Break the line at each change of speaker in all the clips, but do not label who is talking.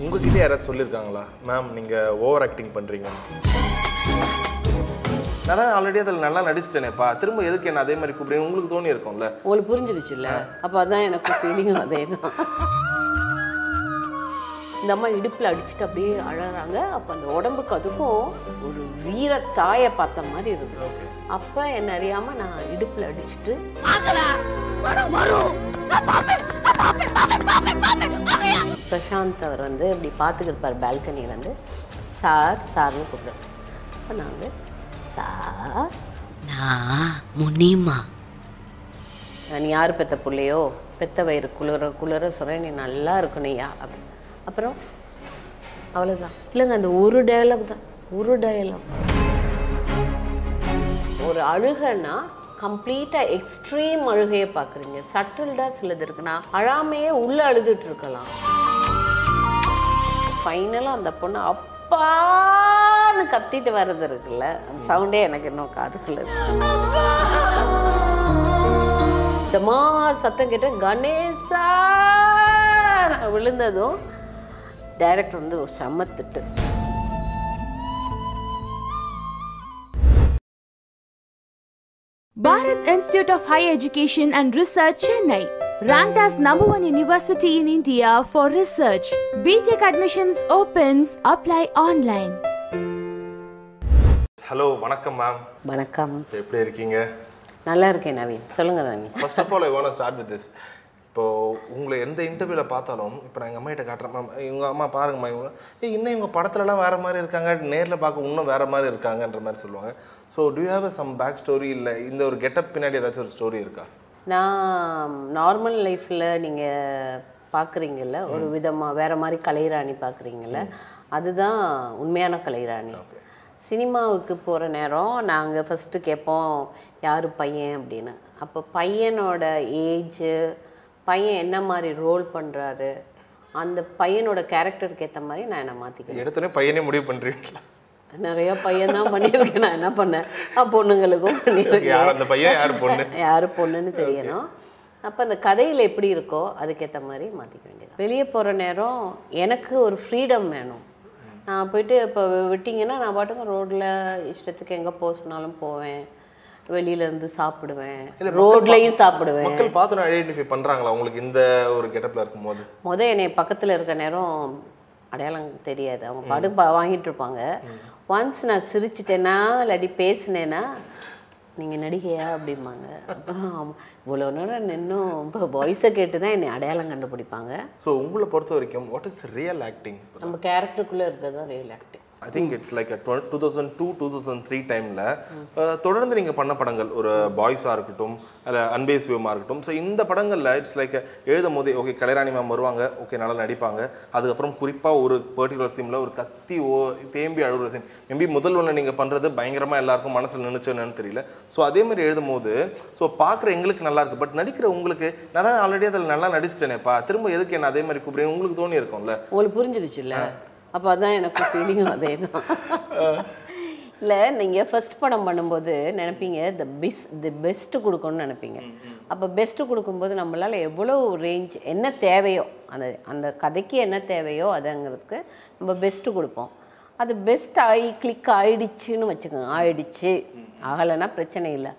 உங்ககிட்ட யாராவது சொல்லியிருக்காங்களா மேம் நீங்கள் ஓவர் ஆக்டிங் பண்ணுறீங்க நான் தான் ஆல்ரெடி அதில் நல்லா நடிச்சிட்டேனேப்பா திரும்ப எதுக்கு என்ன அதே மாதிரி கூப்பிடுங்க உங்களுக்கு தோணி இருக்கும்ல.
உங்களுக்கு புரிஞ்சிருச்சுல்ல? அப்போ அதான் எனக்கு ஃபீலிங்கும் அதே தான் இந்த அம்மா இடுப்பில் அடிச்சுட்டு அப்படியே அழறாங்க. அப்போ அந்த உடம்புக்கு அதுக்கும் ஒரு வீர தாயை பார்த்த மாதிரி இருந்துச்சு அப்போ என்ன அறியாமல் நான் இடுப்பில் அடிச்சுட்டு பிரசாந்த் அவர் வந்து இப்படி பார்த்துக்கிருப்பார் பால்கனியிலேருந்து சார் சார்னு கூப்பிடுறேன் அப்போ நான் வந்து சார்
நான் முனிமா.
நீ யார் பெத்த பிள்ளையோ? பெத்த வயிறு குளிர குளிர சொல்கிறேன் நீ நல்லா இருக்கணையா அப்படி. அப்புறம் அவ்வளோதான் இல்லைங்க அந்த ஒரு டயலாக் தான். ஒரு டயலாக் ஒரு அழுகைன்னா கம்ப்ளீட்டாக எக்ஸ்ட்ரீம் அழுகையை பார்க்குறீங்க. சட்டில்டாக சிலது இருக்குன்னா அழாமையே உள்ளே அழுதுட்டு இருக்கலாம். ஃபைனலாக அந்த பொண்ணு அப்பான்னு கத்திட்டு வர்றது இருக்குல்ல? அந்த சவுண்டே எனக்கு இன்னும் காதுக்குள்ள இந்த மாதிரி சத்தம் கேட்ட கணேசா விழுந்ததும் டைரக்டர் வந்து சமத்துட்டு
Bharath institute of high education and research Chennai. Ranked as number one university in India for research. BTech admissions opens. Apply online.
Hello வணக்கம் மேம்
வணக்கம்.
எப்படி இருக்கீங்க?
நல்லா இருக்கேன் நவீன். சொல்லுங்க Naveen.
First of all I want start with this இப்போ உங்களை எந்த இன்டர்வியூவில் பார்த்தாலும் இப்போ நான் எங்கள் அம்மா கிட்ட காட்டுறேன் மேம் இவங்க அம்மா பாருங்கம்மா இவங்க ஏய் இன்னும் இவங்க படத்துலலாம் வேறு மாதிரி இருக்காங்க. நேரில் பார்க்க இன்னும் வேறு மாதிரி இருக்காங்கன்ற மாதிரி சொல்லுவாங்க. So do you have a some back story இல்லை? இந்த ஒரு கெட்டப் பின்னாடி ஏதாச்சும் ஒரு ஸ்டோரி இருக்கா?
நான் நார்மல் லைஃப்பில் நீங்கள் பார்க்குறீங்கல்ல ஒரு விதமாக வேற மாதிரி கலைராணி பார்க்குறீங்கல்ல அதுதான் உண்மையான கலைராணி. சினிமாவுக்கு போகிற நேரம் நாங்கள் ஃபஸ்ட்டு கேட்போம் யார் பையன்? அப்படின்னு. அப்போ பையனோட ஏஜு பையன் என்ன மாதிரி ரோல் பண்ணுறாரு அந்த பையனோட கேரக்டருக்கு ஏற்ற மாதிரி நான் என்னை மாற்றிக்கிறேன்
எடுத்தோடனே பையனே முடிவு பண்ணுறீங்களா
நிறைய பையன் தான் பண்ணியிருக்கேன். நான் என்ன பண்ணேன்? பொண்ணுங்களுக்கும் பண்ணியிருக்கேன்.
யார் அந்த பையன்? யார் பொண்ணு?
யார் பொண்ணுன்னு தெரியணும். அப்போ அந்த கதையில் எப்படி இருக்கோ அதுக்கேற்ற மாதிரி மாற்றிக்க வேண்டியது வெளியே போகிற நேரம் எனக்கு ஒரு ஃப்ரீடம் வேணும். நான் போயிட்டு இப்போ விட்டிங்கன்னா நான் பாட்டுக்கு ரோட்டில் இஷ்டத்துக்கு எங்கே போக சொன்னாலும் போவேன். வெளியில இருந்து சாப்பிடுவேன். ரோட்லேயும் சாப்பிடுவேன்.
மக்கள் பார்த்து ஐடென்டிஃபை பண்ணுறாங்களா உங்களுக்கு இந்த ஒரு கெட்டப்பில் இருக்கும்போது
முத என்னை பக்கத்தில் இருக்க நேரம் அடையாளம் தெரியாது. அவங்க பாட்டுக்கு பா- வாங்கிட்டு இருப்பாங்க. ஒன்ஸ் நான் சிரிச்சிட்டேன்னா இல்லாட்டி பேசினேன்னா நீங்கள் நடிகையா? அப்படிம்பாங்க. அப்போ இவ்வளோ நேரம் நின்னும். இப்போ வாய்ஸை கேட்டு தான் என்னை அடையாளம் கண்டுபிடிப்பாங்க.
ஸோ உங்களை பொறுத்த வரைக்கும் வாட் இஸ் ரியல் ஆக்டிங்
நம்ம கேரக்டருக்குள்ளே இருக்கிறது தான் real acting
I think it's like two thousand two two thousand three டைமில் தொடர்ந்து நீங்கள் பண்ண படங்கள் ஒரு பாய்ஸாக இருக்கட்டும் அல்ல அன்பே சிவமாக இருக்கட்டும் ஸோ இந்த படங்களில் இட்ஸ் லைக் எழுதும் போதே ஓகே கலைராணி மேம் வருவாங்க ஓகே நல்லா நடிப்பாங்க அதுக்கப்புறம் குறிப்பாக ஒரு பர்டிகுலர் சீனில் ஒரு கத்தி ஓ தேம்பி அழுகுற சீன் மேபி முதல் ஒன்று நீங்கள் பண்ணுறது பயங்கரமாக எல்லாருக்கும் மனசில் நினைச்சோன்னு தெரியல. ஸோ அதே மாதிரி எழுதும் போது ஸோ பார்க்குற எங்களுக்கு நல்லா இருக்கு பட் நடிக்கிற உங்களுக்கு நான் தான் ஆல்ரெடி அதில் நல்லா நடிச்சிட்டேனேப்பா திரும்ப எதுக்கு என்ன அதே மாதிரி கூப்பிடுங்க உங்களுக்கு தோணி இருக்கும்ல?
உங்களுக்கு புரிஞ்சிருச்சுல்ல? அப்போ அதான் எனக்கு ஃபீலிங்கும் அதே தான் இல்லை நீங்கள் ஃபர்ஸ்ட் படம் பண்ணும்போது நினைப்பீங்க த பெஸ் தி பெஸ்ட்டு கொடுக்கணும்னு நினைப்பீங்க. அப்போ பெஸ்ட்டு கொடுக்கும்போது நம்மளால் எவ்வளோ ரேஞ்ச் என்ன தேவையோ அந்த அந்த கதைக்கு என்ன தேவையோ அதுங்கிறதுக்கு நம்ம பெஸ்ட்டு கொடுப்போம். அது பெஸ்ட் ஆகி கிளிக் ஆயிடுச்சுன்னு வச்சுக்கோங்க. ஆயிடுச்சு. ஆகலைன்னா பிரச்சனை இல்லை.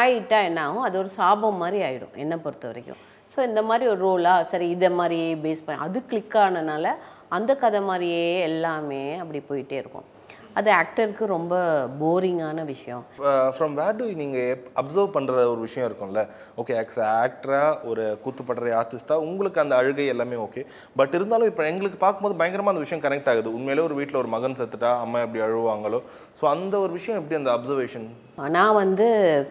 ஆயிட்டா என்ன ஆகும்? அது ஒரு சாபம் மாதிரி ஆயிடும் என்னை பொறுத்த வரைக்கும். ஸோ இந்த மாதிரி ஒரு ரோலா சரி இதை மாதிரியே பேஸ் பண்ணி அது கிளிக் ஆனனால அந்த கதை மாதிரியே எல்லாமே அப்படி போயிட்டே இருக்கும். அது ஆக்டருக்கு ரொம்ப போரிங்கான விஷயம்.
ஃப்ரம் வேர் டு நீங்கள் அப்சர்வ் பண்ணுற ஒரு விஷயம் இருக்கும்ல? ஓகே ஆக்ஸ் ஆக்டராக ஒரு கூத்துப்படுற ஆர்டிஸ்ட்டாக உங்களுக்கு அந்த அழுகை எல்லாமே ஓகே பட் இருந்தாலும் இப்போ எங்களுக்கு பார்க்கும்போது பயங்கரமாக அந்த விஷயம் கனெக்ட் ஆகுது. உண்மையிலே ஒரு வீட்டில் ஒரு மகன் செத்துட்டா அம்மா எப்படி அழுவாங்களோ? ஸோ அந்த ஒரு விஷயம் எப்படி அந்த அப்சர்வேஷன்
நான் வந்து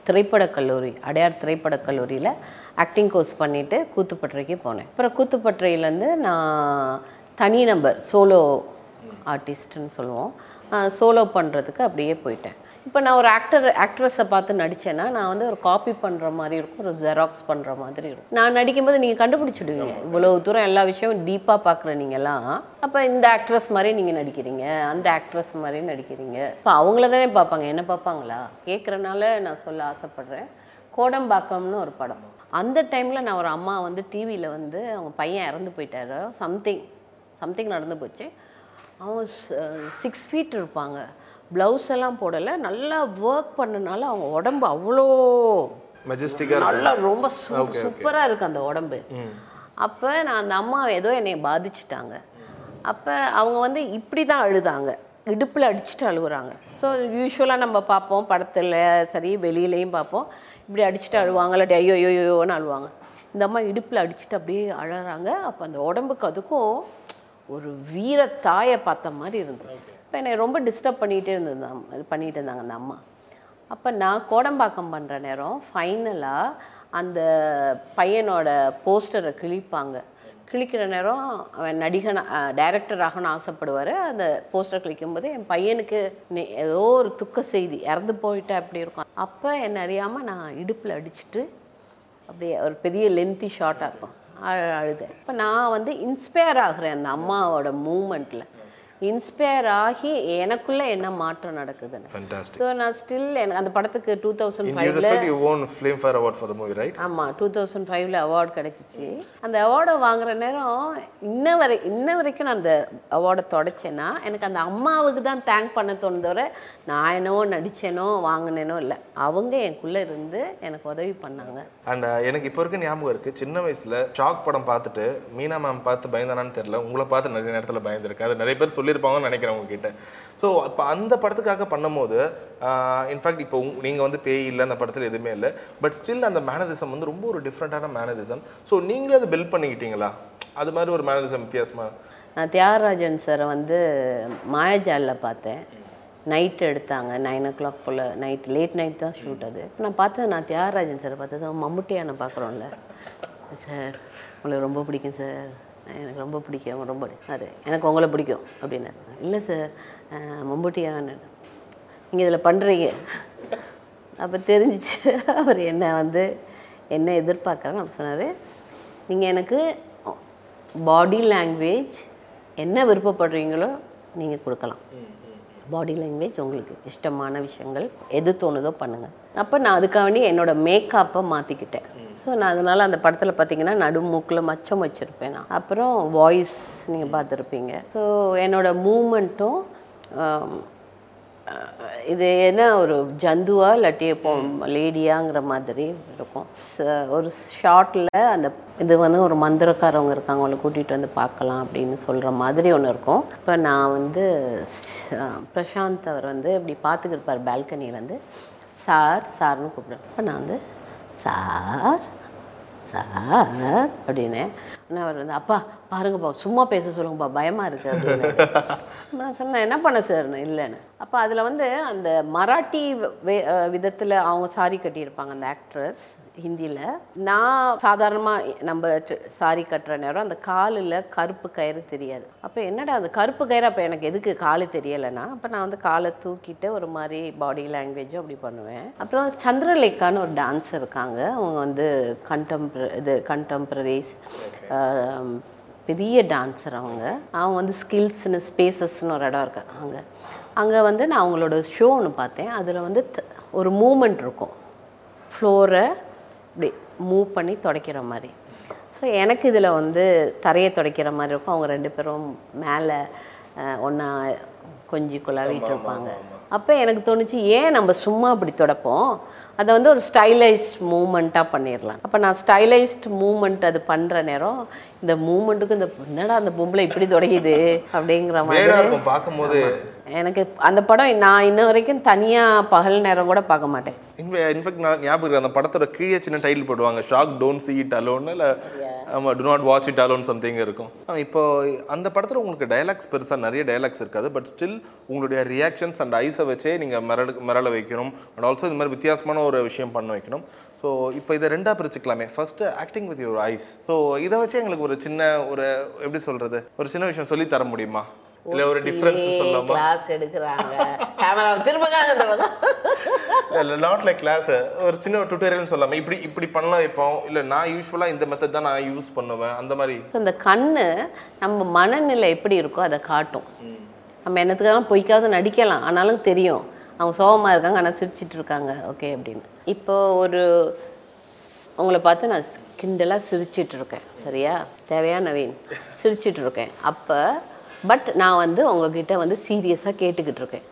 திரைப்படக் கல்லூரி அடையார் திரைப்படக் கல்லூரியில் ஆக்டிங் கோர்ஸ் பண்ணிவிட்டு கூத்துப்பட்டறைக்கு போனேன். அப்புறம் கூத்துப்பட்டறையிலேருந்து நான் தனி நம்பர் சோலோ ஆர்டிஸ்ட்னு சொல்லுவோம். சோலோ பண்ணுறதுக்கு அப்படியே போயிட்டேன். இப்போ நான் ஒரு ஆக்டர் ஆக்ட்ரஸை பார்த்து நடித்தேன்னா நான் வந்து ஒரு காப்பி பண்ணுற மாதிரி இருக்கும் ஒரு ஜெராக்ஸ் பண்ணுற மாதிரி இருக்கும். நான் நடிக்கும்போது நீங்கள் கண்டுபிடிச்சிடுவீங்க. இவ்வளோ தூரம் எல்லா விஷயமும் டீப்பாக பார்க்குற நீங்கள்லாம் அப்போ இந்த ஆக்ட்ரஸ் மாதிரி நீங்கள் நடிக்கிறீங்க அந்த ஆக்ட்ரஸ் மாதிரி நடிக்கிறீங்க. இப்போ அவங்கள தானே பார்ப்பாங்க என்ன பார்ப்பாங்களா? கேட்குறனால நான் சொல்ல ஆசைப்பட்றேன். கோடம்பாக்கம்னு ஒரு படம். அந்த டைமில் நான் ஒரு அம்மா வந்து டிவியில் வந்து அவங்க பையன் இறந்து போயிட்டாரு சம்திங் சம்திங் நடந்து போச்சு. அவங்க சிக்ஸ் ஃபீட் இருப்பாங்க. ப்ளவுஸ் எல்லாம் போடலை. நல்லா ஒர்க் பண்ணனால அவங்க உடம்பு அவ்வளோ நல்லா ரொம்ப சூப்பராக இருக்கு அந்த உடம்பு. அப்போ நான் அந்த அம்மா ஏதோ என்னை பாதிச்சிட்டாங்க. அப்போ அவங்க வந்து இப்படி தான் அழுதாங்க. இடுப்பில் அடிச்சுட்டு அழுகுறாங்க. ஸோ யூஸ்வலாக நம்ம பார்ப்போம். படத்தில் சரி வெளியிலையும் பார்ப்போம். இப்படி அடிச்சுட்டு அழுவாங்க இல்லாட்டி ஐயோ ஐயோ ஐயோன்னு அழுவாங்க. இந்த அம்மா இடுப்பில் அடிச்சுட்டு அப்படியே அழறாங்க. அப்போ அந்த உடம்புக்கு அதுக்கும் ஒரு வீர தாயை பார்த்த மாதிரி இருந்துச்சு. இப்போ என்னை ரொம்ப டிஸ்டர்ப் பண்ணிகிட்டே இருந்தது இது பண்ணிகிட்டு இருந்தாங்க அந்த அம்மா. அப்போ நான் கோடம்பாக்கம் பண்ணுற நேரம் ஃபைனலாக அந்த பையனோட போஸ்டரை கிழிப்பாங்க. கிழிக்கிற நேரம் அவன் நடிகன் டைரக்டர் ஆகணும்னு ஆசைப்படுவார். அந்த போஸ்டர் கிழிக்கும்போது என் பையனுக்கு நெ- ஏதோ ஒரு துக்க செய்தி இறந்து போயிட்டா அப்படி இருக்கும். அப்போ என்னை அறியாமல் நான் இடுப்பில் அடிச்சுட்டு அப்படியே ஒரு பெரிய லென்த்தி ஷார்ட்டாக இருக்கும். அழுதேன். இப்போ நான் வந்து இன்ஸ்பயர் ஆகுறேன் அந்த அம்மாவோட மூமெண்ட்டில் இன்ஸ்பயர் ஆகி எனக்குள்ளே என்ன மாற்றம் நடக்குதுன்னு. ஸோ நான் ஸ்டில் எனக்கு அந்த படத்துக்கு டூ தௌசண்ட் ஃபைவ்ல
won Filmfare award for the movie right
ஆமாம் டூ தௌசண்ட் ஃபைவ்ல அவார்டு கிடச்சிச்சு. அந்த அவார்டை வாங்குற நேரம் இன்ன வரை இன்ன வரைக்கும் நான் அந்த அவார்டை தொடச்சேன்னா எனக்கு அந்த அம்மாவுக்கு தான் தேங்க் பண்ண தோணுதவிர நான் என்னவோ நடிச்சேனோ வாங்கினேனோ இல்லை. அவங்க எனக்குள்ளே இருந்து எனக்கு உதவி பண்ணாங்க.
அண்ட் எனக்கு இப்போ இருக்க ஞாபகம் இருக்கு சின்ன வயசுல ஷாக் படம் பார்த்துட்டு மீனா மேம் பார்த்து பயந்தானான்னு தெரியல உங்களை பார்த்து நிறைய நேரத்தில் பயந்துருக்கு அது நிறைய பேர் சொல்லியிருப்பாங்கன்னு நினைக்கிறேன் உங்ககிட்ட. ஸோ இப்போ அந்த படத்துக்காக பண்ணும்போது இன்ஃபேக்ட் இப்போ நீங்கள் வந்து பேய் இல்லை அந்த படத்தில் எதுவுமே இல்லை. பட் ஸ்டில் அந்த மேனரிசம் வந்து ரொம்ப ஒரு டிஃப்ரெண்ட்டான மேனரிசம் ஸோ நீங்களே அதை பில்ட் பண்ணிக்கிட்டீங்களா? அது மாதிரி ஒரு மேனரிசம் வித்தியாசமாக
நான் தியாகராஜன் சாரை வந்து மாயாஜாலில் பார்த்தேன். நைட் எடுத்தாங்க. நைன் ஓ கிளாக் போல் நைட் லேட் நைட் தான் ஷூட் அது. நான் பார்த்தது நான் தியாகராஜன் சாரை பார்த்தது மம்முட்டியான பார்க்குறோம்ல. சார் உங்களுக்கு ரொம்ப பிடிக்கும் சார் எனக்கு ரொம்ப பிடிக்கும் ரொம்ப அது எனக்கு உங்களை பிடிக்கும் அப்படின்னு. இல்லை சார் மம்முட்டியான்னு நீங்கள் இதில் பண்ணுறீங்க அப்போ தெரிஞ்சிச்சு அவர் என்ன வந்து என்ன எதிர்பார்க்குறேன்னு அவர் சொன்னார். நீங்கள் எனக்கு பாடி லாங்குவேஜ் என்ன விருப்பப்படுறீங்களோ நீங்கள் கொடுக்கலாம். பாடி லாங்குவேஜ் உங்களுக்கு இஷ்டமான விஷயங்கள் எது தோணுதோ பண்ணுங்கள் அப்போ நான் அதுக்காண்டி என்னோட மேக்கப்பை மாற்றிக்கிட்டேன் ஸோ நான் அதனால அந்த படத்தில் பார்த்தீங்கன்னா நடுமூக்கில் மச்சம் வச்சுருப்பேன் நான். அப்புறம் வாய்ஸ் நீங்கள் பார்த்துருப்பீங்க ஸோ என்னோட மூமெண்ட்டும் இது என்ன ஒரு ஜந்துவா இல்லாட்டி இப்போ லேடியாங்கிற மாதிரி இருக்கும். ஒரு ஷார்ட்டில் அந்த இது வந்து ஒரு மந்திரக்காரவங்க இருக்காங்க அவங்கள கூட்டிகிட்டு வந்து பார்க்கலாம் அப்படின்னு சொல்கிற மாதிரி ஒன்று இருக்கும். இப்போ நான் வந்து பிரசாந்த் அவர் வந்து இப்படி பார்த்துக்கிருப்பார் பால்கனியிலேருந்து சார் சார்னு கூப்பிடுவேன் இப்போ நான் வந்து சார் சார் அப்படின்னு நான் அவர் வந்து அப்பா பாருங்கப்பா சும்மா பேச சொல்லுங்கப்பா பயமா இருக்கு அப்படின்னு. நான் சொன்னேன் என்ன பண்ண சார் இல்லைன்னு. அப்போ அதில் வந்து அந்த மராட்டி வே- விதத்தில் அவங்க சாரி கட்டியிருப்பாங்க அந்த ஆக்ட்ரஸ் ஹிந்தியில். நான் சாதாரணமாக நம்ம சாரி கட்டுற நேரம் அந்த காலில் கருப்பு கயிறு தெரியாது. அப்போ என்னடா அந்த கருப்பு கயிறு? அப்போ எனக்கு எதுக்கு காலு தெரியலைன்னா அப்போ நான் வந்து காலை தூக்கிட்டு ஒரு மாதிரி பாடி லாங்குவேஜும் அப்படி பண்ணுவேன். அப்புறம் சந்திரலேகான்னு ஒரு டான்ஸர் இருக்காங்க. அவங்க வந்து கண்டெம்பர இது கண்டெம்பரரிஸ் பெரிய டான்ஸர் அவங்க. அவங்க வந்து ஸ்கில்ஸ்னு ஸ்பேசஸ்னு ஒரு இடம் இருக்கு அங்கே. அங்கே வந்து நான் அவங்களோட ஷோ ஒன்று பார்த்தேன். அதில் வந்து ஒரு மூமெண்ட் இருக்கும். ஃப்ளோரை இப்படி மூவ் பண்ணி துடைக்கிற மாதிரி. ஸோ எனக்கு இதில் வந்து தரையை துடைக்கிற மாதிரி இருக்கும். அவங்க ரெண்டு பேரும் மேலே ஒன்றா கொஞ்சி குழாவிட்டு இருப்பாங்க. அப்போ எனக்கு தோணுச்சு ஏன் நம்ம சும்மா அப்படி துடைப்போம்? அதை வந்து ஒரு ஸ்டைலைஸ்ட் மூமெண்ட்டாக பண்ணிடலாம் அப்போ நான் ஸ்டைலைஸ்ட் மூமெண்ட் அது பண்ணுற நேரம் இந்த மூமெண்ட்டுக்கு இந்த என்னடா அந்த பொம்பளை இப்படி தொடங்குது அப்படிங்கிற மாதிரி
பார்க்கும்போது
எனக்கு அந்த படம் நான் இன்ன வரைக்கும் தனியாக பகல் நேரம் கூட பார்க்க மாட்டேன்.
இன்ஃபேக்ட் நான் ஞாபகம் இருக்கு அந்த படத்தோட கீழே சின்ன டைட்டில் போடுவாங்க shock don't see it alone இல்லை ஆமாம் do not watch it alone something இருக்கும். இப்போ அந்த படத்தில் உங்களுக்கு டயலாக்ஸ் பெருசாக நிறைய டயலாக்ஸ் இருக்காது பட் ஸ்டில் உங்களுடைய ரியாக்ஷன்ஸ் அண்ட் ஐஸை வச்சே நீங்கள் மிரள மிரள வைக்கணும் அண்ட் ஆல்சோ இது மாதிரி வித்தியாசமான ஒரு விஷயம் பண்ண வைக்கணும். ஸோ இப்போ இதை ரெண்டாக பிரிச்சுக்கலாமே. First acting with your eyes so இதை வச்சு எங்களுக்கு ஒரு சின்ன ஒரு எப்படி சொல்றது? ஒரு சின்ன விஷயம் சொல்லி தர முடியுமா? இல்லை ஒரு டிஃப்ரென்ஸ் சொல்லலாமா
கிளாஸ் எடுக்கிறாங்க. கேமரா திரும்ப
நாட் லைக் கிளாஸ் ஒரு சின்ன டுட்டோரியல்னு சொல்லாம இப்படி இப்படி பண்ணலாம் இப்போ. இல்லை நான் யூஸ்வலாக இந்த மெத்தட் தான் நான் யூஸ் பண்ணுவேன். அந்த மாதிரி.
இந்த கண்ணு நம்ம மனநிலை எப்படி இருக்கோ அதை காட்டும். நம்ம என்னத்துக்காக பொய்க்காவது நடிக்கலாம். ஆனாலும் தெரியும். அவங்க சோகமாக இருக்காங்க ஆனால் சிரிச்சிட்டு இருக்காங்க. ஓகே அப்படின்னு. இப்போ ஒரு உங்களை பார்த்து நான் கிண்டலாக சிரிச்சிட்டு இருக்கேன். சரியா? தேவையா நவீன்? சிரிச்சிட்டு இருக்கேன். அப்போ பட் நான் வந்து உங்ககிட்ட வந்து சீரியஸாக கேட்டுக்கிட்டு இருக்கேன்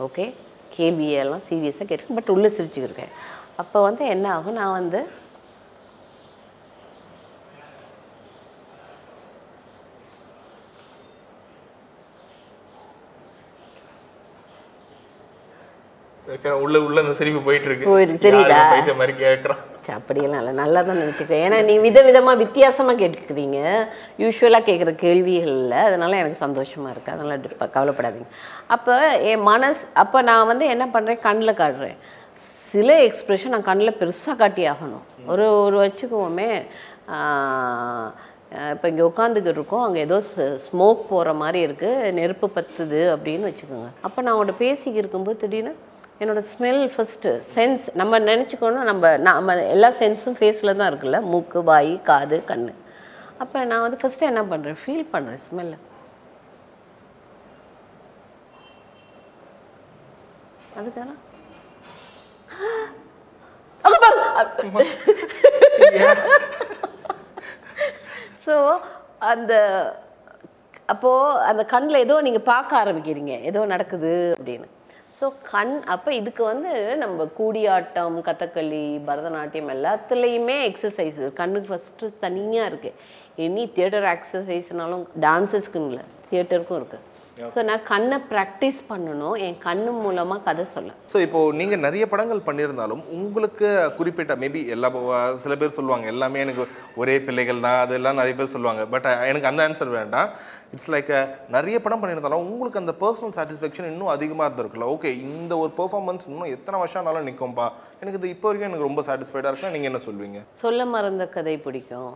ஓகே கேள்வியெல்லாம் சீரியஸாக கேட்டு பட் உள்ளே சிரிச்சுக்கிட்டு இருக்கேன் அப்போ வந்து என்ன ஆகும்? நான் வந்து
உள்ள உள்ள அந்த சிரிப்பு போயிட்டு இருக்கு
தெரியுதா?
மாதிரி கேட்கறான்?
அப்படியெல்லாம் இல்லை. நல்லா தான் நினச்சிக்கிறேன் ஏன்னா நீ விதவிதமாக வித்தியாசமாக கேட்டுக்கிறீங்க யூஸ்வலாக கேட்குற கேள்விகள் இல்லை. அதனால எனக்கு சந்தோஷமாக இருக்குது அதனால் கவலைப்படாதீங்க. அப்போ என் மனசு அப்போ நான் வந்து என்ன பண்ணுறேன் கண்ணில் காட்டுறேன். சில எக்ஸ்ப்ரெஷன் நான் கண்ணில் பெருசாக காட்டி ஆகணும். ஒரு ஒரு வச்சுக்குவோமே இப்போ இங்கே உட்காந்துக்கிட்டு இருக்கோம். அங்கே ஏதோ ஸ்மோக் போகிற மாதிரி இருக்குது நெருப்பு பத்துது அப்படின்னு வச்சுக்கோங்க. அப்போ நான் அவங்கள்ட்ட பேசிக்கிட்டு இருக்கும்போது திடீர்னு என்னோட ஸ்மெல் ஃபஸ்ட்டு சென்ஸ் நம்ம நினச்சிக்கணும் நம்ம நம்ம எல்லா சென்ஸும் ஃபேஸில் தான் இருக்குல்ல? மூக்கு வாய் காது கண் அப்போ நான் வந்து ஃபஸ்ட்டு என்ன பண்ணுறேன் ஃபீல் பண்ணுறேன் ஸ்மெல்லை அதுக்கான ஸோ அந்த அப்போது அந்த கண்ணில் ஏதோ நீங்கள் பார்க்க ஆரம்பிக்கிறீங்க. ஏதோ நடக்குது அப்படின்னு. ஸோ கண் அப்போ இதுக்கு வந்து நம்ம கூடியாட்டம் கதகளி பரதநாட்டியம் எல்லாத்துலேயுமே எக்ஸசைஸ் கண்ணுக்கு ஃபஸ்ட்டு தனியாக இருக்குது எனி தியேட்டர் எக்ஸசைஸ்னாலும் டான்ஸஸ்க்குன்னு இல்லை தியேட்டருக்கும் இருக்குது ஸோ நான் கண்ணை ப்ராக்டிஸ் பண்ணணும். என் கண்ணு மூலமாக கதை சொல்ல.
ஸோ இப்போ நீங்க நிறைய படங்கள் பண்ணியிருந்தாலும் உங்களுக்கு குறிப்பிட்ட மேபி எல்லா சில பேர் சொல்லுவாங்க எல்லாமே எனக்கு ஒரே பிள்ளைகள் தான் அதெல்லாம் நிறைய பேர் சொல்லுவாங்க. பட் எனக்கு அந்த ஆன்சர் வேண்டாம். இட்ஸ் லைக் நிறைய படம் பண்ணியிருந்தாலும் உங்களுக்கு அந்த பர்சனல் சாட்டிஸ்ஃபேக்ஷன் இன்னும் அதிகமாக இருந்திருக்குல்ல. ஓகே இந்த ஒரு பெர்ஃபார்மன்ஸ் இன்னும் எத்தனை வருஷம் ஆனாலும் நிற்கும்பா எனக்கு இது இப்போ வரைக்கும் எனக்கு ரொம்ப சாட்டிஸ்ஃபைடாக இருக்குன்னா நீங்கள் என்ன சொல்வீங்க?
சொல்ல மறந்த கதை பிடிக்கும்.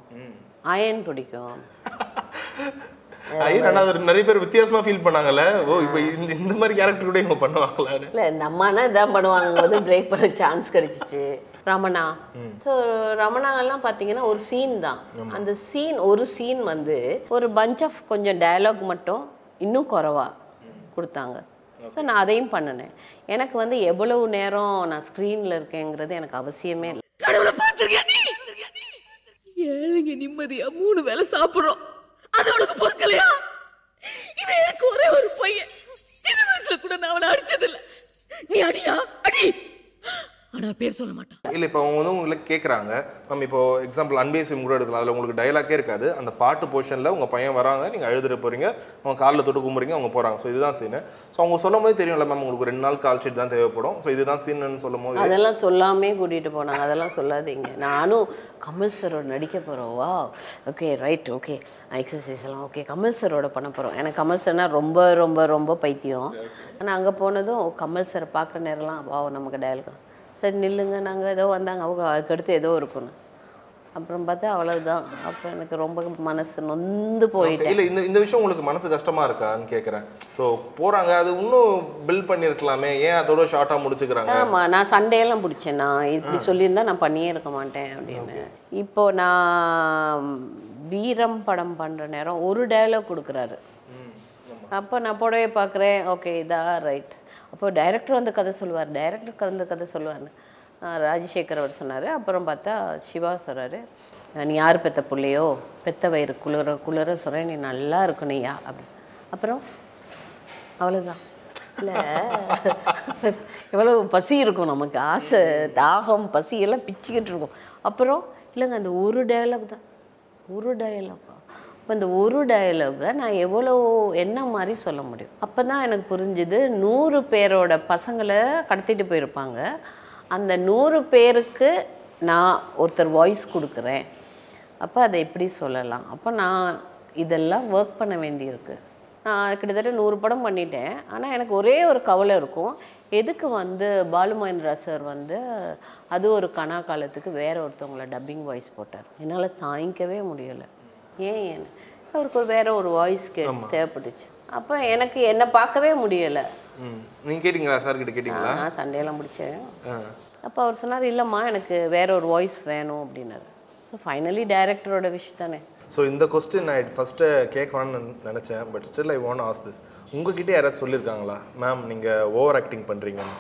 அயன் பிடிக்கும்.
ஐயோ நான் நிறைய பேர் வித்தியாசமா ஃபீல் பண்ணாங்கல்ல. ஓ இப்போ இந்த இந்த மாதிரி கேரக்டர் கூட இவங்க பண்ணுவாங்களான்னு.
இல்லை இந்த அம்மானா இதான் பண்ணுவாங்க போது பிரேக் பண்ண சான்ஸ் கிடைச்சிச்சு. ரமணா. ஸோ ரமணாலாம் பார்த்தீங்கன்னா ஒரு சீன் தான். அந்த சீன் ஒரு சீன் வந்து ஒரு பஞ்ச் ஆஃப் கொஞ்சம் டயலாக் மட்டும் இன்னும் குறைவா கொடுத்தாங்க. ஸோ நான் அதையும் பண்ணினேன். எனக்கு வந்து எவ்வளவு நேரம் நான் ஸ்க்ரீனில் இருக்கேங்கிறது எனக்கு அவசியமே இல்லை.
ஏழைங்க நிம்மதியா மூணு வேளை சாப்பிடுறோம். அது உனக்கு பொறுக்கலையா? இவன் எனக்கு ஒரே ஒரு பையன். சின்ன வயசுல கூட நான் அவனை அடிச்சதில்லை. நீ அடியா? அடி. ஆனா பேர் சொல்ல மாட்டான்.
இல்லை இப்போ அவங்க வந்து உங்களுக்கு கேட்குறாங்க மேம் இப்போ எக்ஸாம்பிள் அன்பேசியம் கூட எடுக்கலாம் அதில் உங்களுக்கு டைலாக்கே இருக்காது. அந்த பாட்டு போர்ஷனில் உங்கள் பையன் வராங்க நீங்கள் அழுதுட்டு போகிறீங்க அவங்க காலில் தொட்டு கும்புறீங்க அவங்க போகிறாங்க ஸோ இதுதான் சீனு ஸோ அவங்க சொல்லும் போது தெரியும்ல மேம் உங்களுக்கு ரெண்டு நாள் கால் ஷீட் தான் தேவைப்படும். ஸோ இதுதான் சீனுன்னு சொல்லும் போது
அதெல்லாம் சொல்லாமே கூட்டிகிட்டு போனாங்க. அதெல்லாம் சொல்லாதீங்க. நானும் கமல் சரோட நடிக்க போகிறோம் வா ஓகே ரைட் ஓகே எக்ஸசைஸ் எல்லாம் ஓகே கமல் சரோட பண்ண போகிறோம் எனக்கு கமல் சர்னா ரொம்ப ரொம்ப ரொம்ப பைத்தியம். ஆனால் அங்கே போனதும் கமல் சரை பார்க்குற நேரம்லாம் வா நமக்கு டயலுக்கு சரி நில்லுங்க. நாங்கள் ஏதோ வந்தாங்க. அவங்க அதுக்கடுத்து ஏதோ இருக்கணும் அப்புறம் பார்த்தா அவ்வளவுதான். அப்புறம் எனக்கு ரொம்ப மனசு நொந்து போயிட்டேன்.
இல்லை இந்த இந்த விஷயம் உங்களுக்கு மனசு கஷ்டமா இருக்கான்னு கேட்குறேன் ஸோ போகிறாங்க அது இன்னும் பில்ட் பண்ணியிருக்கலாமே ஏன் அதோட ஷார்ட்டாக முடிச்சுக்கிறாங்க?
ஆமாம் நான் சண்டையெல்லாம் பிடிச்சேன். நான் இப்படி சொல்லியிருந்தா நான் பண்ணியே இருக்க மாட்டேன் அப்படின்னு. இப்போ நான் வீரம் படம் பண்ணுற நேரம் ஒரு டயலாக் கொடுக்குறாரு. அப்போ நான் புடவையை பார்க்குறேன். ஓகே இதா ரைட் அப்போ டைரக்டர் வந்து கதை சொல்லுவார். டைரக்டர் வந்து கதை சொல்லுவார்னு ராஜசேகர் அவர் சொன்னார். அப்புறம் பார்த்தா சிவா சொல்கிறாரு நீ யார் பெத்த பிள்ளையோ? பெத்த வயிறு குளிர குளிர சொல்கிறேன் நீ நல்லா இருக்கணும்யா. அப்படி. அப்புறம் அவ்வளோதான் இல்லை எவ்வளோ பசி இருக்கும் நமக்கு. ஆசை தாகம் பசி எல்லாம் பிச்சுக்கிட்டு இருக்கும். அப்புறம் இல்லைங்க அந்த ஒரு டயலாக் தான். ஒரு டயலாக் இப்போ இந்த ஒரு டயலாகை நான் எவ்வளோ என்ன மாதிரி சொல்ல முடியும்? அப்போ தான் எனக்கு புரிஞ்சுது நூறு பேரோட பசங்களை கடத்திட்டு போயிருப்பாங்க. அந்த நூறு பேருக்கு நான் ஒருத்தர் வாய்ஸ் கொடுக்குறேன். அப்போ அதை எப்படி சொல்லலாம்? அப்போ நான் இதெல்லாம் ஒர்க் பண்ண வேண்டியிருக்கு. நான் கிட்டத்தட்ட நூறு படம் பண்ணிட்டேன். ஆனால் எனக்கு ஒரே ஒரு கவலை இருக்கும். எதுக்கு வந்து பாலு மகேந்திரா சார் வந்து அது ஒரு கனா காலத்துக்கு வேற ஒருத்தவங்கள டப்பிங் வாய்ஸ் போட்டார்? என்னால் தாங்கிக்கவே முடியலை. ஏன்? அவருக்கு ஒரு வேற ஒரு வாய்ஸ் கே தேவைப்பட்டுச்சு. அப்போ எனக்கு என்னை பார்க்கவே முடியலை.
நீங்கள் கேட்டிங்களா? சார் கிட்ட கேட்டிங்களா?
நான் சண்டையெல்லாம் முடித்தேன் அப்போ அவர் சொன்னார் இல்லைம்மா எனக்கு வேற ஒரு வாய்ஸ் வேணும் அப்படின்னாரு. ஸோ ஃபைனலி டைரக்டரோட விஷ் தானே.
ஸோ இந்த கொஸ்டின் நான் ஃபஸ்ட்டு கேட்கலான்னு நினச்சேன் but still I want ask this உங்ககிட்ட யாராவது சொல்லியிருக்காங்களா மேம் நீங்கள் ஓவர் ஆக்டிங் பண்ணுறீங்கன்னு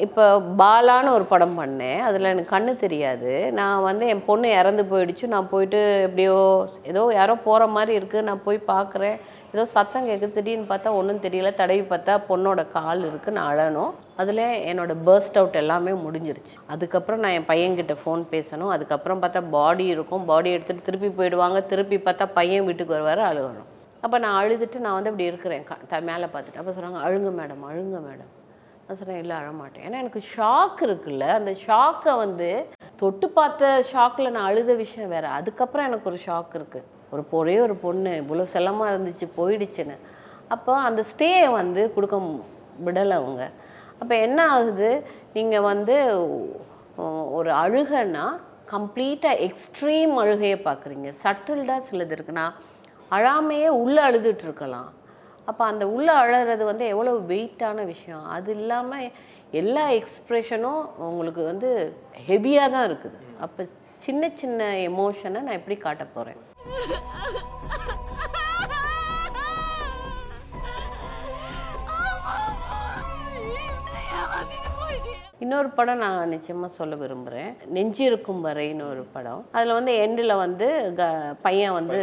இப்போ பாலான்னு ஒரு படம் பண்ணேன். அதில் எனக்கு கண்ணு தெரியாது. நான் வந்து என் பொண்ணு இறந்து போயிடுச்சு. நான் போயிட்டு எப்படியோ ஏதோ யாரோ போகிற மாதிரி இருக்குது நான் போய் பார்க்குறேன். ஏதோ சத்தம் கேட்குது திடீர்னு பார்த்தா ஒன்றும் தெரியல. தடவி பார்த்தா பொண்ணோட கால் இருக்குது நான் அழணும். அதில் என்னோட பர்ஸ்ட் அவுட் எல்லாமே முடிஞ்சிருச்சு. அதுக்கப்புறம் நான் என் பையன்கிட்ட ஃபோன் பேசணும். அதுக்கப்புறம் பார்த்தா பாடி இருக்கும். பாடி எடுத்துகிட்டு திருப்பி போயிடுவாங்க. திருப்பி பார்த்தா பையன் வீட்டுக்கு வருவார் அழுகணும். அப்போ நான் அழுதுட்டு நான் வந்து இப்படி இருக்கிறேன். க- த மேலே பார்த்துட்டு. அப்போ சொன்னாங்க அழுங்க மேடம் அழுங்க மேடம் நான் சொன்னேன் இல்லை அழமாட்டேன் ஏன்னா எனக்கு ஷாக் இருக்குல்ல. அந்த ஷாக்கை வந்து தொட்டு பார்த்த ஷாக்கில் நான் அழுத விஷயம் வேறு. அதுக்கப்புறம் எனக்கு ஒரு ஷாக் இருக்குது ஒரு ஒரே ஒரு பொண்ணு. இவ்வளோ செல்லமாக இருந்துச்சு போயிடுச்சுன்னு. அப்போ அந்த ஸ்டேயை வந்து கொடுக்க விடலை அவங்க. அப்போ என்ன ஆகுது? நீங்கள் வந்து ஒரு அழுகைன்னா கம்ப்ளீட்டாக எக்ஸ்ட்ரீம் அழுகையை பார்க்குறீங்க. சட்டில்டாக சிலது இருக்குன்னா அழாமையே உள்ளே அழுதுட்டு இருக்கலாம். அப்போ அந்த உள்ளே அழறது வந்து எவ்வளோ வெயிட்டான விஷயம். அது இல்லாமல் எல்லா எக்ஸ்ப்ரெஷனும் உங்களுக்கு வந்து ஹெவியாக தான் இருக்குது. அப்போ சின்ன சின்ன எமோஷனை நான் எப்படி காட்ட போகிறேன் இன்னொரு படம் நான் நிச்சயமாக சொல்ல விரும்புகிறேன் நெஞ்சு இருக்கும் வரைன்னு ஒரு படம். அதில் வந்து எண்டில் வந்து க பையன் வந்து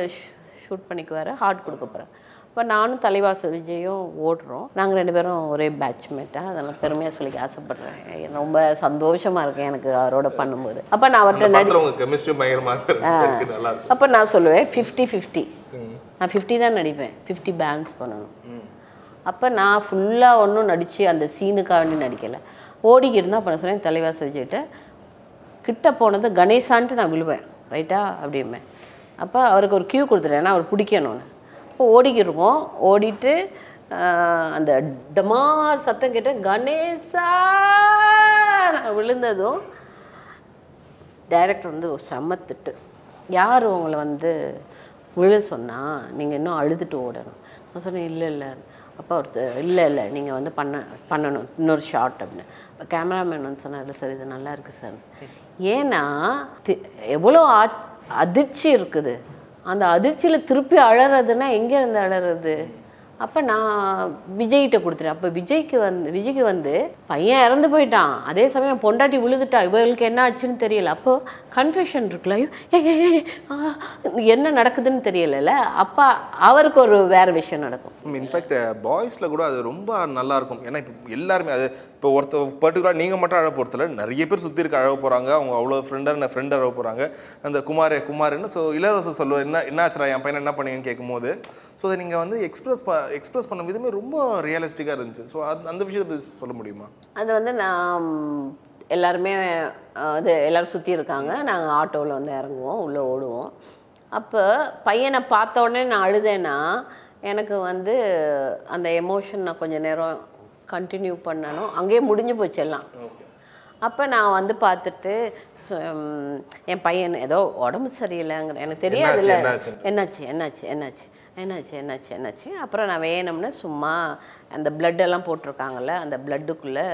ஷூட் பண்ணிக்குவார் ஹார்ட் கொடுக்க போகிறேன் இப்போ நானும் தலைவாசல் விஜயும் ஓடுறோம். நாங்கள் ரெண்டு பேரும் ஒரே பேட்ச்மேட்டாக அதெல்லாம் பெருமையாக சொல்லிக்க ஆசைப்படுறேன். ரொம்ப சந்தோஷமாக இருக்கேன் எனக்கு அவரோட பண்ணும்போது. அப்போ நான் அவர்கிட்ட அப்போ நான் சொல்லுவேன் ஃபிஃப்டி ஃபிஃப்டி நான் ஃபிஃப்டி தான் நடிப்பேன். ஃபிஃப்டி பேலன்ஸ் பண்ணணும். அப்போ நான் ஃபுல்லாக ஒன்றும் நடித்து அந்த சீனுக்காக வேண்டி நடிக்கலை. ஓடிக்கிட்டு இருந்தால் அப்போ நான் சொன்னேன் தலைவாசல் விஜய்கிட்ட கிட்ட போனது கணேசான்ட்டு நான் விழுவேன். ரைட்டா அப்படிம்பேன். அப்போ அவருக்கு ஒரு கியூ கொடுத்துட்டேன். ஏன்னா அவர் பிடிக்கணும்னு அப்போ ஓடிக்கிருவோம். ஓடிட்டு அந்த டமார் சத்தம் கேட்டு கணேசா விழுந்ததும் டைரக்டர் வந்து சமத்துட்டு யார் உங்களை வந்து விழ சொன்னால் நீங்கள் இன்னும் அழுதுட்டு ஓடணும். நான் சொன்னேன் இல்லை இல்லை. அப்போ ஒருத்தர் இல்லை இல்லை நீங்கள் வந்து பண்ண பண்ணணும் இன்னொரு ஷார்ட் அப்படின்னு. இப்போ கேமராமேன் வந்து சொன்னார் சார் இது நல்லா இருக்குது சார். ஏன்னா தி- எவ்வளோ அதிர்ச்சி இருக்குது. அந்த அதிர்ச்சியில் திருப்பி அழறதுன்னா எங்கே இருந்து அழறது? அப்போ நான் விஜய்கிட்ட கொடுத்துட்டேன். அப்போ விஜய்க்கு வந்து விஜய்க்கு வந்து பையன் இறந்து போயிட்டான். அதே சமயம் பொண்டாட்டி விழுதுட்டா இவர்களுக்கு என்ன ஆச்சுன்னு தெரியல. அப்போ கன்ஃபியூஷன் இருக்குல்ல. ஐயோ, என்ன நடக்குதுன்னு தெரியல அப்போ அவருக்கு ஒரு வேறு விஷயம் நடக்கும்.
இன்ஃபேக்ட் பாய்ஸில் கூட அது ரொம்ப நல்லாயிருக்கும் ஏன்னா இப்போ எல்லாருமே அது இப்போ ஒருத்தர் பர்டிகுலராக நீங்கள் மட்டும் அழ போகிறதுல நிறைய பேர் சுற்றி இருக்க அழகு போகிறாங்க அவங்க அவ்வளோ ஃப்ரெண்டாக ஃப்ரெண்ட் அழகு போகிறாங்க அந்த குமாரே குமார்னு ஸோ இளவரசர் சொல்லுவார் என்ன என்ன ஆச்சுரா என் பையனை என்ன பண்ணீங்கன்னு கேட்கும்போது ஸோ அதை நீங்கள் வந்து எக்ஸ்பிரஸ் ப எக்ஸ்பிரஸ் பண்ண விதமே ரொம்ப ரியலிஸ்டிக்காக இருந்துச்சு. ஸோ அது அந்த விஷயத்தை பத்தி சொல்ல முடியுமா?
அது வந்து நான் எல்லாருமே அது எல்லாரும் சுற்றி இருக்காங்க. நாங்கள் ஆட்டோவில் வந்து இறங்குவோம் உள்ளே ஓடுவோம். அப்போ பையனை பார்த்த உடனே நான் அழுதேன்னா எனக்கு வந்து அந்த எமோஷன் நான் கொஞ்ச நேரம் கண்டினியூ பண்ணணும். அங்கேயே முடிஞ்சு போச்சு எல்லாம். அப்போ நான் வந்து பார்த்துட்டு என் பையன் ஏதோ உடம்பு சரியில்லைங்கிற எனக்கு தெரியாதுல்ல.
என்னாச்சு?
என்னாச்சு என்னாச்சு. என்னாச்சு என்னாச்சு என்னாச்சு? அப்புறம் நான் வேணும்னு சும்மா அந்த பிளட்டெல்லாம் போட்டிருக்காங்கள போட்டிருக்காங்கல்ல அந்த பிளட்டுக்குள்ளே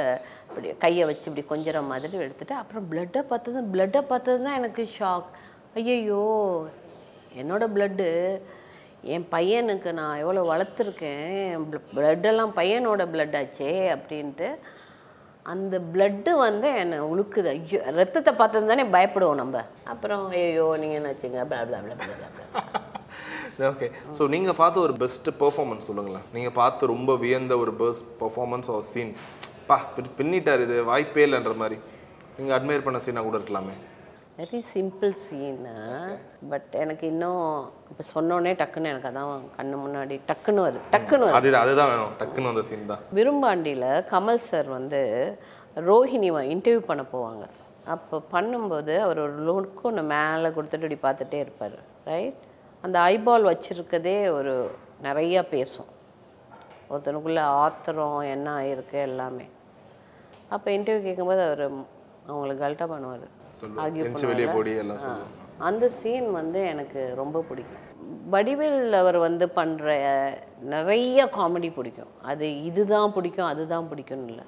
இப்படி கையை வச்சு இப்படி கொஞ்சிற மாதிரி எடுத்துட்டு அப்புறம் பிளட்டை பார்த்தது பிளட்டை பார்த்தது தான் எனக்கு ஷாக் ஐயையோ என்னோடய பிளட்டு என் பையனுக்கு நான் எவ்வளோ வளர்த்துருக்கேன்? பிளட்டெல்லாம் பையனோட blood ஆச்சே அப்படின்ட்டு அந்த பிளட்டு வந்து என்னை உழுக்குது. ஐயோ ரத்தத்தை பார்த்தது தானே பயப்படுவோம் நம்ம. அப்புறம் ஐயோ நீங்கள் என்னாச்சுங்க
ஓகே ஸோ நீங்கள் பார்த்த ஒரு பெஸ்ட் பெர்ஃபார்மன்ஸ் சொல்லுங்களேன். நீங்கள் பார்த்து ரொம்ப வியந்த ஒரு பெஸ்ட் பெர்ஃபார்மன்ஸ் ஆர் சீன் பா பின்- பின்னிட்டார் இது. வாய்ப்பே இல்லைன்ற மாதிரி. நீங்கள் அட்மையர் பண்ண சீனாக கூட இருக்கலாமே.
வெரி சிம்பிள் சீனு பட் எனக்கு இன்னும் இப்போ சொன்னோடனே டக்குன்னு எனக்கு அதான் கண்ணு முன்னாடி டக்குன்னு வருது. டக்குன்னு வருது.
அது அதுதான் வேணும். டக்குன்னு அந்த சீன் தான்.
விரும்பாண்டியில் கமல் சார் வந்து ரோஹிணி இன்டர்வியூ பண்ண போவாங்க. அப்போ பண்ணும்போது அவர் ஒரு லுக்கு ஒன்று மேலே கொடுத்துட்டு இப்படி பார்த்துட்டே இருப்பார். ரைட் அந்த ஐபால் வச்சுருக்கதே ஒரு நிறையா பேசும். ஒருத்தனுக்குள்ளே ஆத்திரம் என்ன ஆயிருக்கு எல்லாமே. அப்போ இன்டர்வியூ கேட்கும்போது அவர் அவங்களை கல்ட்டா பண்ணுவார். அந்த சீன் வந்து எனக்கு ரொம்ப பிடிக்கும். வடிவேல் அவர் வந்து பண்ணுற நிறைய காமெடி பிடிக்கும். அது இதுதான் பிடிக்கும் அதுதான் பிடிக்கும்னு இல்லை.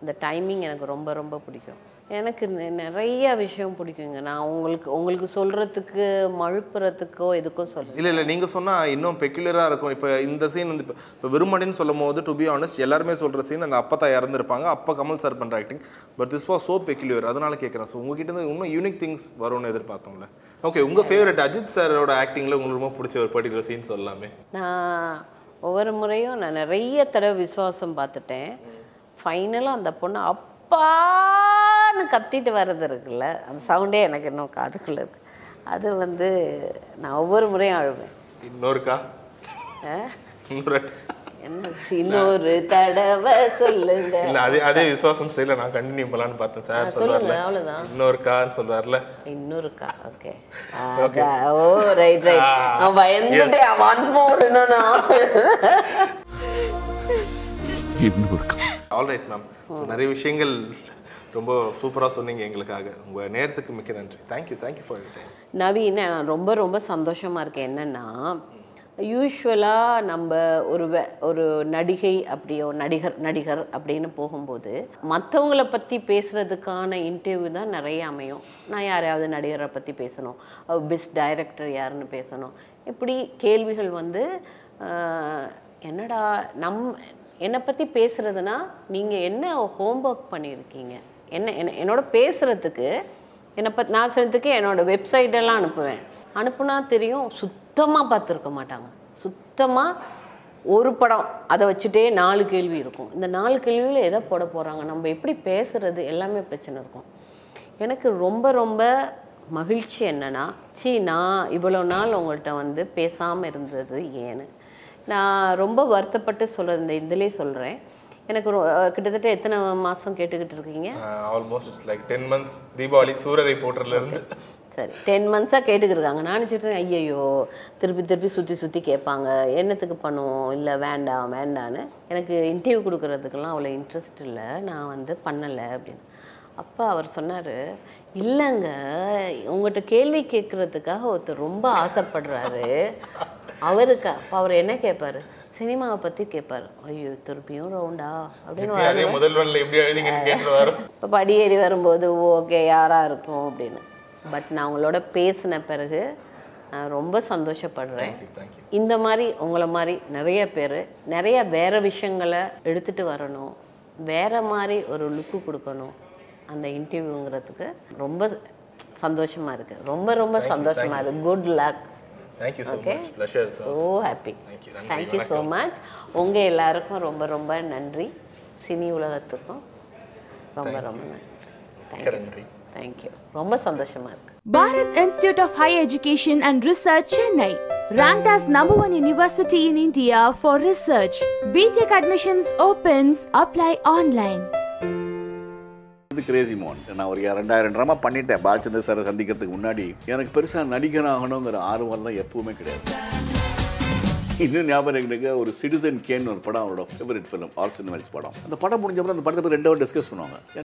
இந்த டைமிங் எனக்கு ரொம்ப ரொம்ப பிடிக்கும். எனக்கு நிறைய விஷயம் பிடிக்குங்க. நான் உங்களுக்கு உங்களுக்கு சொல்கிறதுக்கு மழுப்புறதுக்கோ எதுக்கோ சொல்ல
இல்ல இல்ல நீங்க சொன்னா இன்னும் பெக்குலரா இருக்கும். இப்போ இந்த சீன் வந்து இப்போ விருமணின்னு சொல்லும் போது டு பி ஆனஸ்ட் எல்லாருமே சொல்ற சீன் அந்த அப்பா தான் இறந்துருப்பாங்க. அப்பா கமல் சார் பண்ற acting but this was so peculiar அதனால கேட்குறேன் ஸோ உங்ககிட்ட இருந்து இன்னும் யூனிக் திங்ஸ் வரும்னு எதிர்பார்த்தோம்ல. ஓகே உங்க ஃபேவரட் அஜித் சாரோட ஆக்டிங்ல உங்களுக்கு ரொம்ப பிடிச்ச ஒரு பர்டிகுலர் சீன் சொல்லலாமே.
நான் ஒவ்வொரு முறையும் நான் நிறைய தடவை விசுவாசம் பார்த்துட்டேன். ஃபைனலாக அந்த பொண்ணு அப்பான்னு கத்திட்டு வர்றது இருக்குல்ல அந்த சவுண்டே எனக்கு இன்னும் காதுக்குள்ள இருக்கு. அது வந்து நான் ஒவ்வொரு முறையும் அழுவேன்.
இன்னொருக்கா? இன்னொரு
என்ன இன்னொரு தடவை சொல்லுங்க.
இல்ல அதே அதே விசுவாசம் ஸ்டைல நான் கண்டினியூ பண்ணலான்னு பார்த்தேன் சார்
சொல்லுங்க
சொல்லுவார்ல.
அவ்வளோதான்
இன்னொருக்கான்னு சொல்றாருல
இன்னொருக்கா ஓகே. ஓ ரைட் ரைட் நான் பயந்துட்டேன் ஒன்ஸ் மோர் என்னன்னா
ஆல்ரைட் மேம் நிறைய விஷயங்கள் ரொம்ப சூப்பராக சொன்னீங்க எங்களுக்காக. உங்கள் நேரத்துக்கு மிக்க நன்றி. Thank you thank you for time
Naveen நான் ரொம்ப ரொம்ப சந்தோஷமாக இருக்கேன் என்னென்னா யூஸ்வலாக நம்ம ஒரு வே ஒரு நடிகை அப்படியோ நடிகர் நடிகர் அப்படின்னு போகும்போது மற்றவங்கள பற்றி பேசுகிறதுக்கான இன்டர்வியூ தான் நிறைய அமையும். நான் யாரையாவது நடிகரை பற்றி பேசணும். பெஸ்ட் டைரக்டர் யாருன்னு பேசணும். இப்படி கேள்விகள் வந்து என்னடா நம் என்னை பற்றி பேசுகிறதுனா நீங்கள் என்ன ஹோம்ஒர்க் பண்ணியிருக்கீங்க? என்ன என்ன என்னோட பேசுகிறதுக்கு என்னை பத் நான் சேர்த்துக்கு என்னோட வெப்சைட்டெல்லாம் அனுப்புவேன். அனுப்புனா தெரியும் சுத்தமாக பார்த்துருக்க மாட்டாங்க. சுத்தமாக ஒரு படம் அதை வச்சுட்டே நாலு கேள்வி இருக்கும். இந்த நாலு கேள்வியில் எதை போட போகிறாங்க நம்ம எப்படி பேசுகிறது எல்லாமே பிரச்சனை இருக்கும். எனக்கு ரொம்ப ரொம்ப மகிழ்ச்சி என்னென்னா சீ நான் இவ்வளோ நாள் உங்கள்கிட்ட வந்து பேசாமல் இருந்தது ஏன்னு. நான் ரொம்ப வருத்தப்பட்டு சொல்ல இந்த இதிலே சொல்கிறேன் எனக்கு கிட்டத்தட்ட எத்தனை மாதம் கேட்டுக்கிட்டு இருக்கீங்க?
Almost it's like ten months Deepavali சூரரை போட்டுறதுல இருந்து
சரி டென் மந்த்ஸாக கேட்டுக்கிட்டு இருக்காங்க. நான் நினச்சிட்டு ஐயையோ திருப்பி திருப்பி சுற்றி சுற்றி கேட்பாங்க. என்னத்துக்கு பண்ணுவோம் இல்லை வேண்டாம் வேண்டான்னு. எனக்கு இன்டர்வியூ கொடுக்கறதுக்கெல்லாம் அவ்வளோ இன்ட்ரெஸ்ட் இல்லை. நான் வந்து பண்ணலை அப்படின்னு. அப்போ அவர் சொன்னார் இல்லைங்க உங்கள்கிட்ட கேள்வி கேட்குறதுக்காக ஒருத்தர் ரொம்ப ஆசைப்படுறாரு. அவருக்கு அவர் என்ன கேட்பாரு? சினிமாவை பற்றி கேட்பாரு ஐயோ திருப்பியும் ரவுண்டா அப்படின்னு
அதே முதல்வன்ல எப்படி எழுதிங்கன்னு
இப்போ படியேறி வரும்போது ஓகே யாராக இருக்கும்? அப்படின்னு. பட் நான் உங்களோட பேசின பிறகு ரொம்ப சந்தோஷப்படுறேன். இந்த மாதிரி உங்களை மாதிரி நிறைய பேர் நிறைய வேற விஷயங்களை எடுத்துட்டு வரணும். வேற மாதிரி ஒரு லுக்கு கொடுக்கணும் அந்த இன்டர்வியூங்கிறதுக்கு ரொம்ப சந்தோஷமா இருக்கு. ரொம்ப ரொம்ப சந்தோஷமா இருக்கு. Good luck
thank you so much pleasure
so happy
Thank you. நன்றி,
தேங்க்யூ ஸோ மச் உங்கள் எல்லாருக்கும் ரொம்ப ரொம்ப நன்றி சினி உலகத்துக்கும் ரொம்ப ரொம்ப நன்றி
நன்றி
தேங்க்யூ ரொம்ப சந்தோஷமா இருக்கு
Bharat Institute of Higher Education and Research, Chennai. Ranked as number one university in India for research. BTech admissions opens. Apply online.
இது கிரேசி மோன். நான் ஒரு ரெண்டாயிரம் ட்ராமா பண்ணிட்டேன். பாலச்சந்தர் சாரை சந்திக்கிறதுக்கு முன்னாடி எனக்கு பெருசாக நடிகர் ஆகணுங்கிற ஆர்வம்லாம் எப்பவுமே கிடையாது. இன்னும் ஞாபகம் எனக்கு ஒரு சிட்டிசன் கேன்னு ஒரு படம் அவரோட ஃபேவரட் ஃபிலிம் ஆர்ட்ஸ் அண்ட் படம். அந்த படம் முடிஞ்சப்பறம் அந்த படத்தை பற்றி ரெண்டாவது டிஸ்கஸ் பண்ணுவாங்க.